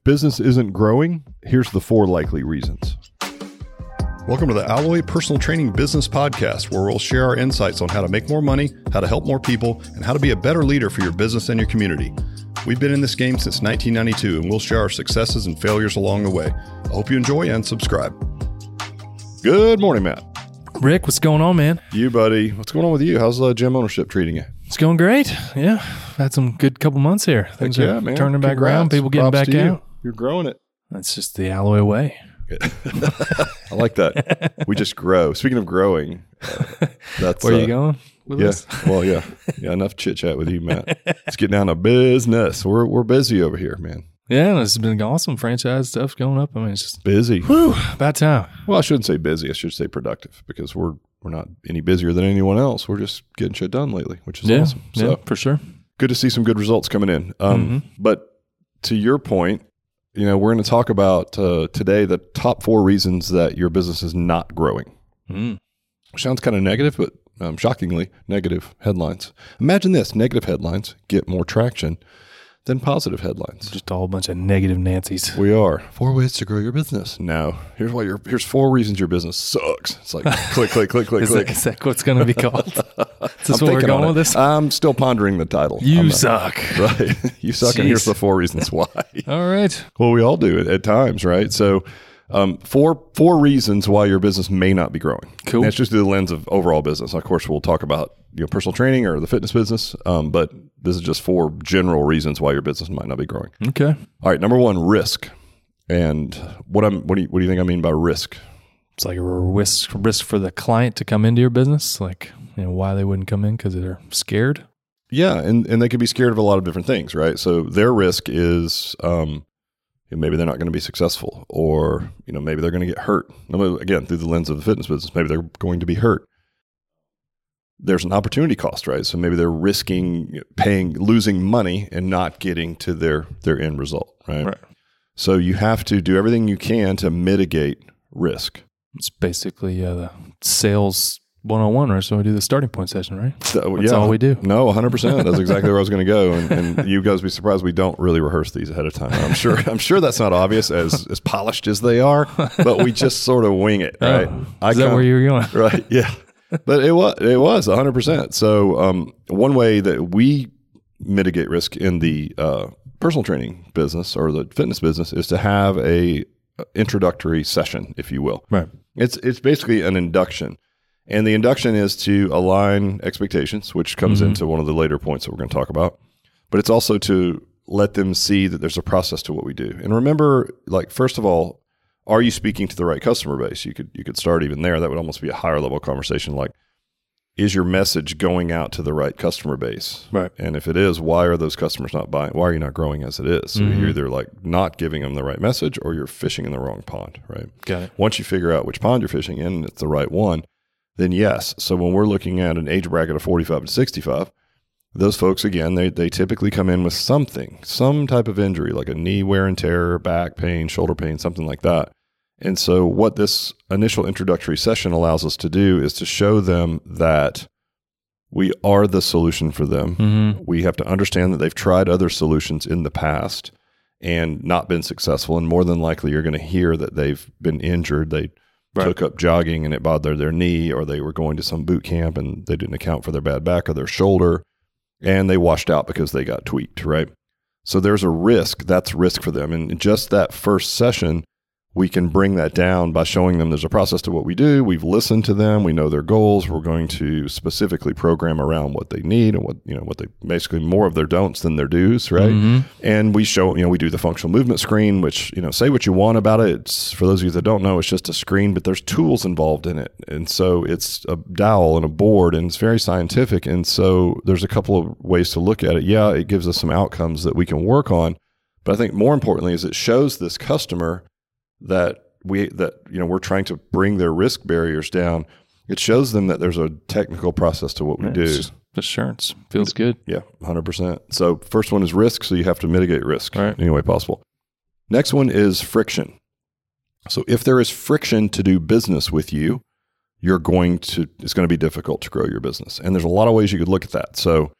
If business isn't growing, here's the four likely reasons. Welcome to the Alloy Personal Training Business Podcast, where we'll share our insights on how to make more money, how to help more people, and how to be a better leader for your business and your community. We've been in this game since 1992, and we'll share our successes and failures along the way. I hope you enjoy and subscribe. Good morning, Matt. Rick, what's going on, man? You, buddy. What's going on with you? How's uh, gym ownership treating you? It's going great. Yeah, had some good couple months here. Things Heck yeah, are man. turning back Congrats. around. People getting Props back to you. Out. You're growing it. That's just the alloy way. I like that. we just grow. Speaking of growing, uh, that's Where uh, you going with Yeah. this? Well, yeah. Yeah. Enough chit chat with you, Matt. Let's get down to business. We're we're busy over here, man. Yeah, this has been awesome. Franchise stuff going up. I mean, it's just Busy. whew, about time. Well, I shouldn't say busy. I should say productive because we're we're not any busier than anyone else. We're just getting shit done lately, which is yeah, awesome. yeah, So for sure. good to see some good results coming in. Um, But to your point, you know, we're going to talk about uh, today the top four reasons that your business is not growing. Mm. Sounds kind of negative, but um, shockingly negative headlines. Imagine this: negative headlines get more traction than positive headlines. Just a whole bunch of negative Nancy's. We are four ways to grow your business. Now, here's why your here's four reasons your business sucks. It's like click, click, click, click, Is click. that, is that what's going to be called? Is this I'm what we're going with this? I'm still pondering the title. You I'm not- suck. right? you suck, and here's the four reasons why. All right. well, we all do it at times, right? So, um, four four reasons why your business may not be growing. Cool. That's just through the lens of overall business. Of course, we'll talk about you know personal training or the fitness business, um, but this is just four general reasons why your business might not be growing. Okay. All right, number one, risk. And what I'm what do you what do you think I mean by risk? It's like a risk risk for the client to come into your business. Like, you know, why they wouldn't come in because they're scared. Yeah, and and they could be scared of a lot of different things, right? So their risk is um, maybe they're not going to be successful, or you know maybe they're going to get hurt. Again, through the lens of the fitness business, maybe they're going to be hurt. There's an opportunity cost, right? So maybe they're risking paying, losing money, and not getting to their their end result, right? Right. So you have to do everything you can to mitigate risk. It's basically uh, the sales 101, right? So we do the starting point session, right? So, That's all we do. No, 100%. That's exactly where I was going to go. And, and you guys be surprised we don't really rehearse these ahead of time. I'm sure I'm sure that's not obvious as as polished as they are, but we just sort of wing it, right? Oh, is that where you were going? right? Yeah. But it was it was 100%. So um, one way that we mitigate risk in the uh, personal training business or the fitness business is to have a introductory session, if you will. Right. It's it's basically an induction. And the induction is to align expectations, which comes mm-hmm. into one of the later points that we're going to talk about. But it's also to let them see that there's a process to what we do. And remember, like first of all, are you speaking to the right customer base? You could you could start even there. That would almost be a higher level conversation like is your message going out to the right customer base? Right. And if it is, why are those customers not buying? Why are you not growing as it is? So you're mm-hmm. either like not giving them the right message or you're fishing in the wrong pond, right? Got it. Once you figure out which pond you're fishing in it's the right one, then yes. So when we're looking at an age bracket of 45 to 65, those folks again, they they typically come in with something, some type of injury, like a knee wear and tear, back pain, shoulder pain, something like that. And so what this initial introductory session allows us to do is to show them that we are the solution for them. Mm-hmm. We have to understand that they've tried other solutions in the past and not been successful. And more than likely, you're going to hear that they've been injured. They Right. took up jogging and it bothered their knee, or they were going to some boot camp and they didn't account for their bad back or their shoulder, and they washed out because they got tweaked, right? So there's a risk. That's risk for them. And just that first session, we can bring that down by showing them there's a process to what we do. We've listened to them. We know their goals. We're going to specifically program around what they need and what, you know, what they basically more of their don'ts than their do's, right? Mhm. And we show, you know, we do the functional movement screen, which, you know, say what you want about it. It's for those of you that don't know, it's just a screen, but there's tools involved in it. And so it's a dowel and a board and it's very scientific. And so there's a couple of ways to look at it. Yeah, it gives us some outcomes that we can work on. But I think more importantly is it shows this customer that we that you know we're trying to bring their risk barriers down. It shows them that there's a technical process to what we do. assurance feels good. Yeah, 100%. So, first one is risk. So, you have to mitigate risk Right. any way possible. Next one is friction. So, if there is friction to do business with you, you're going to, it's going to be difficult to grow your business. And there's a lot of ways you could look at that. So,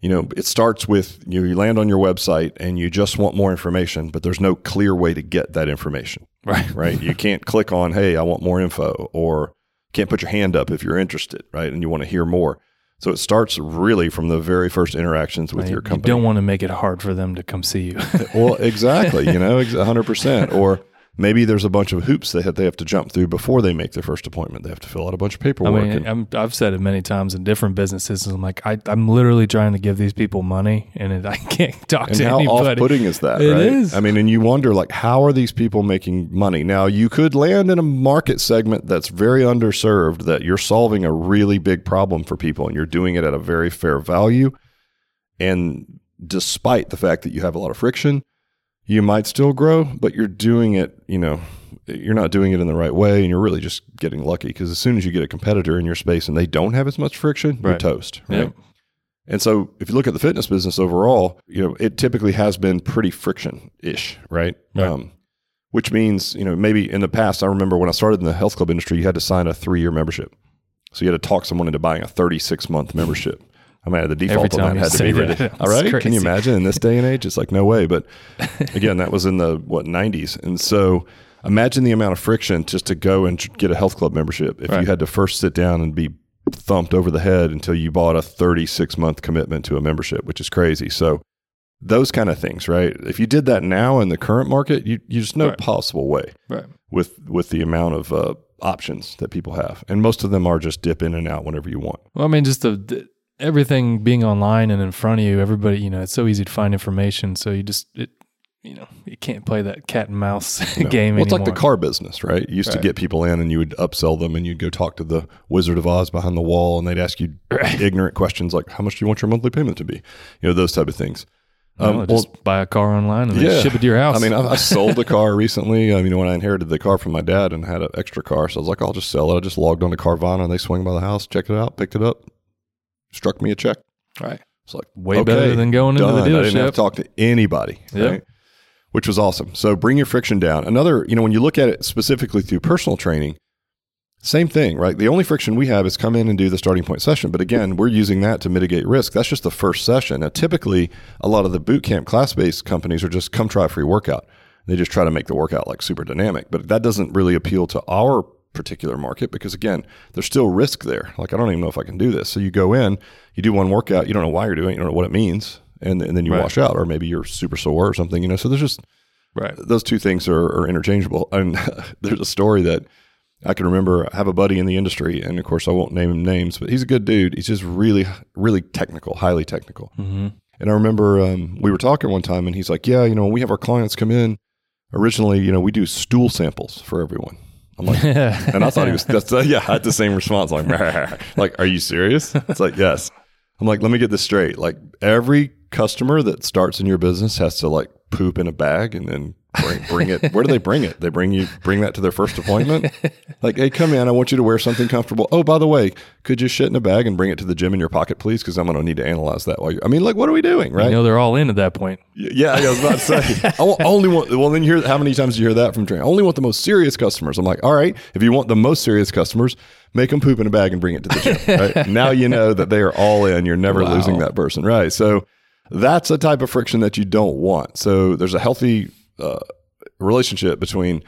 you know, it starts with you, you land on your website and you just want more information, but there's no clear way to get that information. Right. Right. you can't click on, hey, I want more info, or can't put your hand up if you're interested, right? And you want to hear more. So it starts really from the very first interactions with Right. your You company. don't want to make it hard for them to come see you. well, exactly. You know, ex- 100%. Or maybe there's a bunch of hoops they have, they have to jump through before they make their first appointment. They have to fill out a bunch of I paperwork. mean, and- I'm, I've said it many times in different businesses. I'm like, I, I'm literally trying to give these people money, and it, I can't talk and to how anybody. off-putting is that? It right? is. I mean, and you wonder like, how are these people making money? Now, you could land in a market segment that's very underserved. That you're solving a really big problem for people, and you're doing it at a very fair value. And despite the fact that you have a lot of friction, you might still grow, but you're doing it. You know, you're not doing it in the right way, and you're really just getting lucky because as soon as you get a competitor in your space and they don't have as much friction, you're toast. Right. Yep. And so if you look at the fitness business overall, you know, it typically has been pretty friction ish, right? Right. Um, which means, you know, maybe in the past, I remember when I started in the health club industry, you had to sign a three year membership. So you had to talk someone into buying a 36 month membership. I mean, the default on that had to be ridiculous. All right. Can you imagine in this day and age? It's like, no way. But again, that was in the, what, 90s. And so imagine the amount of friction just to go and get a health club membership if you had to first sit down and be thumped over the head until you bought a 36 month commitment to a membership, which is crazy. So those kind of things, right? If you did that now in the current market, you, you just no Right. possible way right. with with the amount of uh, options that people have, and most of them are just dip in and out whenever you want. Well, I mean, just the, the everything being online and in front of you, everybody, you know, it's so easy to find information. So you just, it, you know, you can't play that cat and mouse No. game Well, it's anymore. like the car business, right? You used to get people in and you would upsell them and you'd go talk to the Wizard of Oz behind the wall and they'd ask you ignorant questions like, how much do you want your monthly payment to be? You know, those type of things. Well, Um, just buy a car online and yeah. ship it to your house. I mean, I, I sold a car recently. I mean, when I inherited the car from my dad and had an extra car, so I was like, I'll just sell it. I just logged on to Carvana and they swung by the house, checked it out, picked it up, struck me a check. right. It's like Way okay, better than going into the done. I didn't have to talk to anybody, Yep. right? Which was awesome. So bring your friction down. Another, you know, when you look at it specifically through personal training, same thing, right? The only friction we have is come in and do the starting point session. But again, we're using that to mitigate risk. That's just the first session. Now, typically, a lot of the boot camp class based companies are just come try a free workout. They just try to make the workout like super dynamic. But that doesn't really appeal to our particular market because, again, there's still risk there. Like, I don't even know if I can do this. So you go in, you do one workout, you don't know why you're doing it, you don't know what it means. And, and then you Right. wash out, or maybe you're super sore or something, you know. So there's just Right. those two things are, are interchangeable. And there's a story that I can remember. I have a buddy in the industry, and of course, I won't name him names, but he's a good dude. He's just really, really technical, highly technical. Mm-hmm. And I remember um, we were talking one time, and he's like, "Yeah, you know, when we have our clients come in, originally, you know, we do stool samples for everyone." I'm like, and I thought he was, that's, uh, yeah, I had the same response. Like, like, are you serious? It's like, yes. I'm like, let me get this straight. Like, every customer that starts in your business has to like poop in a bag and then bring, bring it. Where do they bring it? They bring you, bring that to their first appointment. Like, hey, come in. I want you to wear something comfortable. Oh, by the way, could you shit in a bag and bring it to the gym in your pocket, please? Because I'm going to need to analyze that while you. I mean, like, what are we doing, right? You know, they're all in at that point. Y- Yeah, I was about to say. I only want. Well, then you hear how many times do you hear that from training? I only want the most serious customers. I'm like, all right. If you want the most serious customers, make them poop in a bag and bring it to the gym. Right? now you know that they are all in. You're never Wow. losing that person, right? So that's a type of friction that you don't want. So there's a healthy uh, relationship between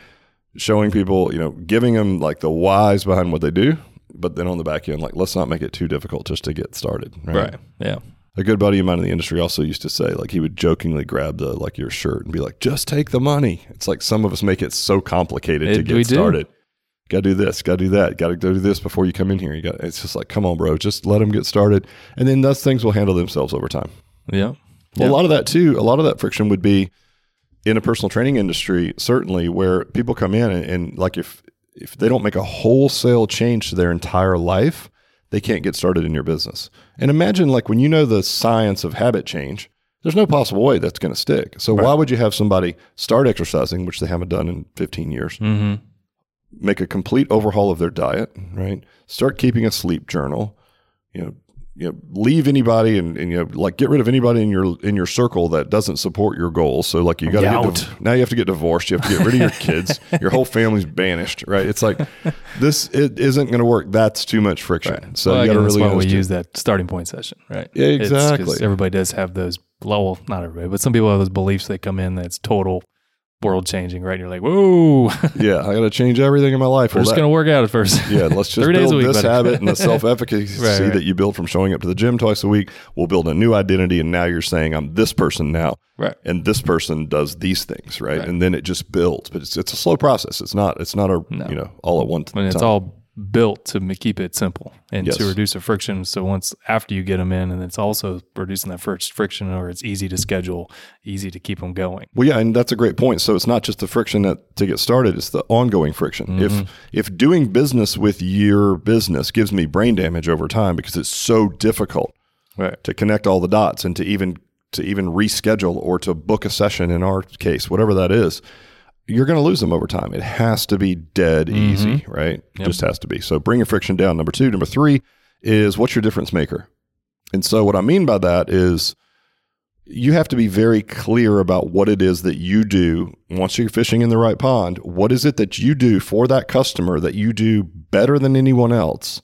showing people, you know, giving them like the whys behind what they do, but then on the back end, like let's not make it too difficult just to get started. Right. Yeah. A good buddy of mine in the industry also used to say, like, he would jokingly grab the like your shirt and be like, "Just take the money." It's like some of us make it so complicated to It- get we do. started. Got to do this, got to do that, got to go do this before you come in here. You got. It's just like, come on, bro, just let them get started, and then those things will handle themselves over time. Yeah. Well, Yeah. a lot of that too, a lot of that friction would be in a personal training industry, certainly, where people come in and, and like if if they don't make a wholesale change to their entire life, they can't get started in your business. And imagine like when you know the science of habit change, there's no possible way that's going to stick. So why would you have somebody start exercising, which they haven't done in 15 years, Mm-hmm. make a complete overhaul of their diet, right? Start keeping a sleep journal, you know, you know leave anybody and, and you know like get rid of anybody in your in your circle that doesn't support your goals so like you got to div- now you have to get divorced you have to get rid of your kids your whole family's banished right it's like this it isn't going to work that's too much friction so well, you got to really why we use that starting point session, right? Yeah, exactly. everybody does have those. Well, not everybody, but some people have those beliefs. They come in that's total world changing, right? And you're like, whoa, yeah i got to change everything in my life we're Well, just gonna work out at first. yeah, let's just Three days a build week, this habit and the self efficacy Right, right. that you build from showing up to the gym twice a week. We'll build a new identity, and now you're saying I'm this person now, right. and this person does these things, right? Right. And then it just builds, but it's it's a slow process. It's not it's not a No. you know all at time. And it's all built to keep it simple and Yes. to reduce the friction. So once after you get them in, and it's also reducing that first friction, or it's easy to schedule, easy to keep them going. Well, yeah, and that's a great point. So it's not just the friction that to get started; it's the ongoing friction. Mm-hmm. If if doing business with your business gives me brain damage over time because it's so difficult Right. to connect all the dots and to even to even reschedule or to book a session in our case, whatever that is, you're going to lose them over time. It has to be dead mm-hmm. easy, right? It just has to be. So bring your friction down. Number two, number three is what's your difference maker? And so what I mean by that is you have to be very clear about what it is that you do once you're fishing in the right pond. What is it that you do for that customer that you do better than anyone else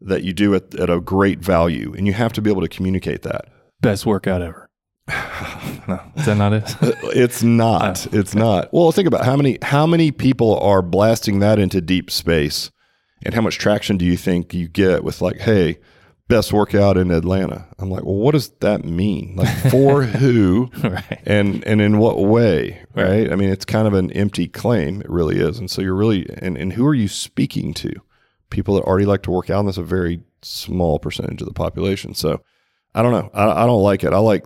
that you do at, at a great value? And you have to be able to communicate that. Best workout ever. No, is that not it? It's not. Oh, it's not. Well, think about how many how many people are blasting that into deep space, and how much traction do you think you get with like, hey, best workout in Atlanta? I'm like, well, what does that mean? Like for who? right. and and in what way right? i mean it's kind of an empty claim it really is and so you're really and, and who are you speaking to people that already like to work out and that's a very small percentage of the population so i don't know i, I don't like it i like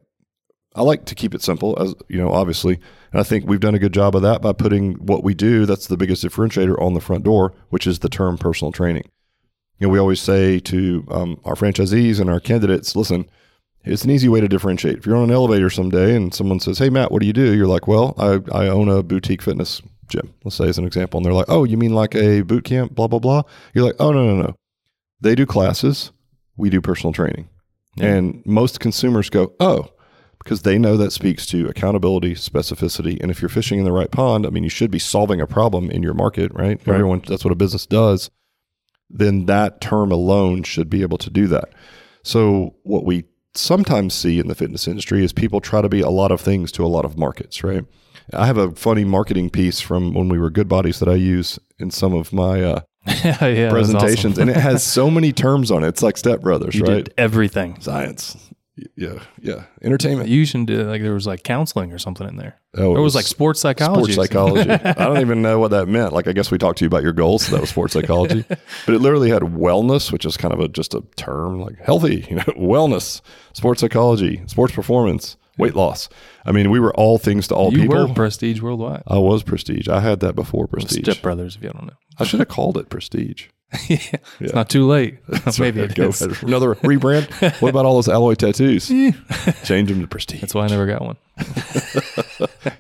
i like to keep it simple as you know obviously and i think we've done a good job of that by putting what we do that's the biggest differentiator on the front door which is the term personal training you know we always say to um, our franchisees and our candidates listen it's an easy way to differentiate. If you're on an elevator someday and someone says, "Hey Matt, what do you do?" You're like, "Well, I, I own a boutique fitness gym." Let's say as an example, and they're like, "Oh, you mean like a boot camp?" Blah blah blah. You're like, "Oh no no no, they do classes, we do personal training," Yeah. and most consumers go, "Oh." Because they know that speaks to accountability, specificity, and if you're fishing in the right pond, I mean, you should be solving a problem in your market, right? Right. Everyone, that's what a business does. Then that term alone should be able to do that. So what we sometimes see in the fitness industry is people try to be a lot of things to a lot of markets, right? I have a funny marketing piece from when we were good bodies that I use in some of my uh, yeah, yeah, that was presentations, awesome. and it has so many terms on it. It's like Step Brothers, you right? did everything. Science, yeah, yeah, entertainment. You should do like there was like counseling or something in there. Oh, it There was like sports psychology. sports psychology. I don't even know what that meant. Like, I guess we talked to you about your goals. So that was sports psychology. but it literally had wellness, which is kind of a, just a term like healthy, you know, wellness, sports psychology, sports performance, weight loss. I mean, we were all things to all you people. were prestige worldwide. I was prestige. I had that before prestige. Step Brothers, if you don't know. I should have called it prestige. yeah. It's not too late. Maybe it Go is. ahead. Another rebrand. what about all those alloy tattoos? Change them to prestige. That's why I never got one.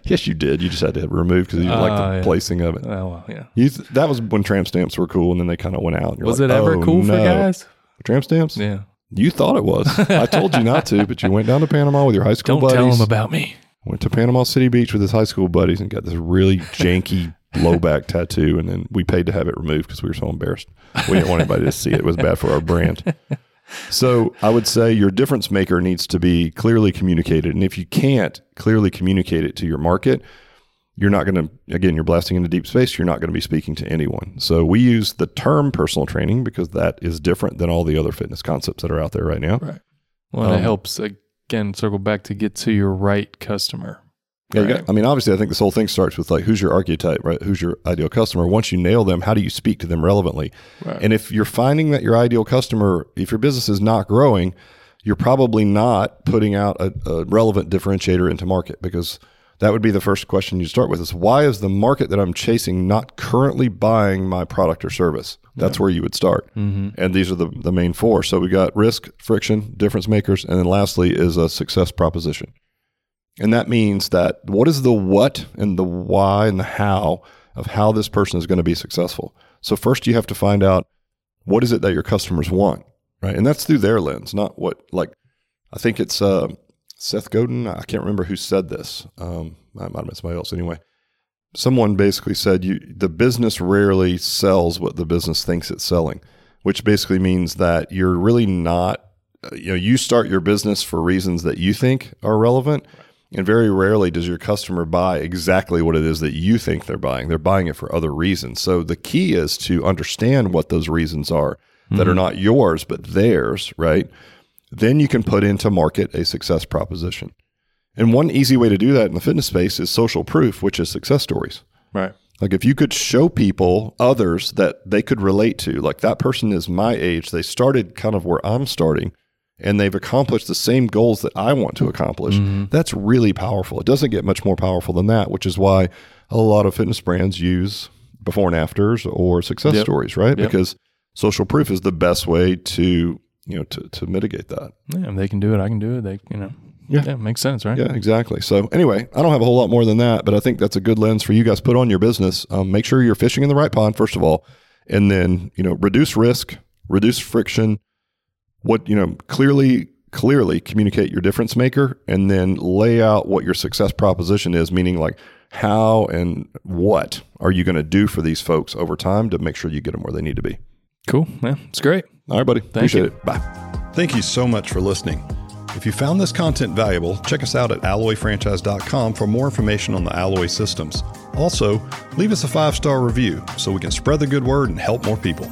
yes, you did. You just had to have it removed because you didn't like the Ah, yeah. placing of it. Oh well, yeah. You th- that was when tramp stamps were cool, and then they kind of went out. and you're Was like, it ever "Oh, cool for guys? Tramp stamps? Yeah. You thought it was. I told you not to, but you went down to Panama with your high school Don't buddies. tell them about me. went to Panama City Beach with his high school buddies and got this really janky low back tattoo. And then we paid to have it removed because we were so embarrassed. We didn't want anybody to see it. It was bad for our brand. So I would say your difference maker needs to be clearly communicated. And if you can't clearly communicate it to your market, you're not going to, again, you're blasting into deep space. You're not going to be speaking to anyone. So we use the term personal training because that is different than all the other fitness concepts that are out there right now. Right. Well, Um, it helps again circle back to get to your right customer. Yeah, Right. got- I mean, obviously, I think this whole thing starts with like, who's your archetype, right? Who's your ideal customer? Once you nail them, how do you speak to them relevantly? Right. And if you're finding that your ideal customer, if your business is not growing, you're probably not putting out a, a relevant differentiator into market because that would be the first question you start with is why is the market that I'm chasing not currently buying my product or service? That's where you would start. Mm-hmm. And these are the, the main four. So we got risk, friction, difference makers, and then lastly is a success proposition. And that means that what is the what and the why and the how of how this person is going to be successful. So first you have to find out what is it that your customers want. right? And that's through their lens, not what like I think it's uh, Seth Godin. I can't remember who said this. Um, I might have been somebody else anyway. Someone basically said you the business rarely sells what the business thinks it's selling, which basically means that you're really not. You know, you start your business for reasons that you think are relevant, and very rarely does your customer buy exactly what it is that you think they're buying. They're buying it for other reasons. So the key is to understand what those reasons are that are mm-hmm. not yours but theirs, right? Then you can put into market a success proposition. And one easy way to do that in the fitness space is social proof, which is success stories. Right. Like if you could show people others that they could relate to, like that person is my age, they started kind of where I'm starting and they've accomplished the same goals that I want to accomplish. That's really powerful. It doesn't get much more powerful than that, which is why a lot of fitness brands use before and afters or success Yep. stories, right? Yep. Because social proof is the best way to, you know, to, to mitigate that. Yeah, if they can do it, I can do it. They, you know, Yeah. yeah, makes sense, right? Yeah, exactly. So anyway, I don't have a whole lot more than that, but I think that's a good lens for you guys put on your business. Um, make sure you're fishing in the right pond first of all, and then you know reduce risk, reduce friction. What you know clearly clearly communicate your difference maker, and then lay out what your success proposition is. Meaning like how and what are you going to do for these folks over time to make sure you get them where they need to be. Cool. Yeah, it's great. All right, buddy. Appreciate you. it. Bye. Thank you so much for listening. If you found this content valuable, check us out at alloyfranchise.com for more information on the Alloy systems. Also, leave us a five star review so we can spread the good word and help more people.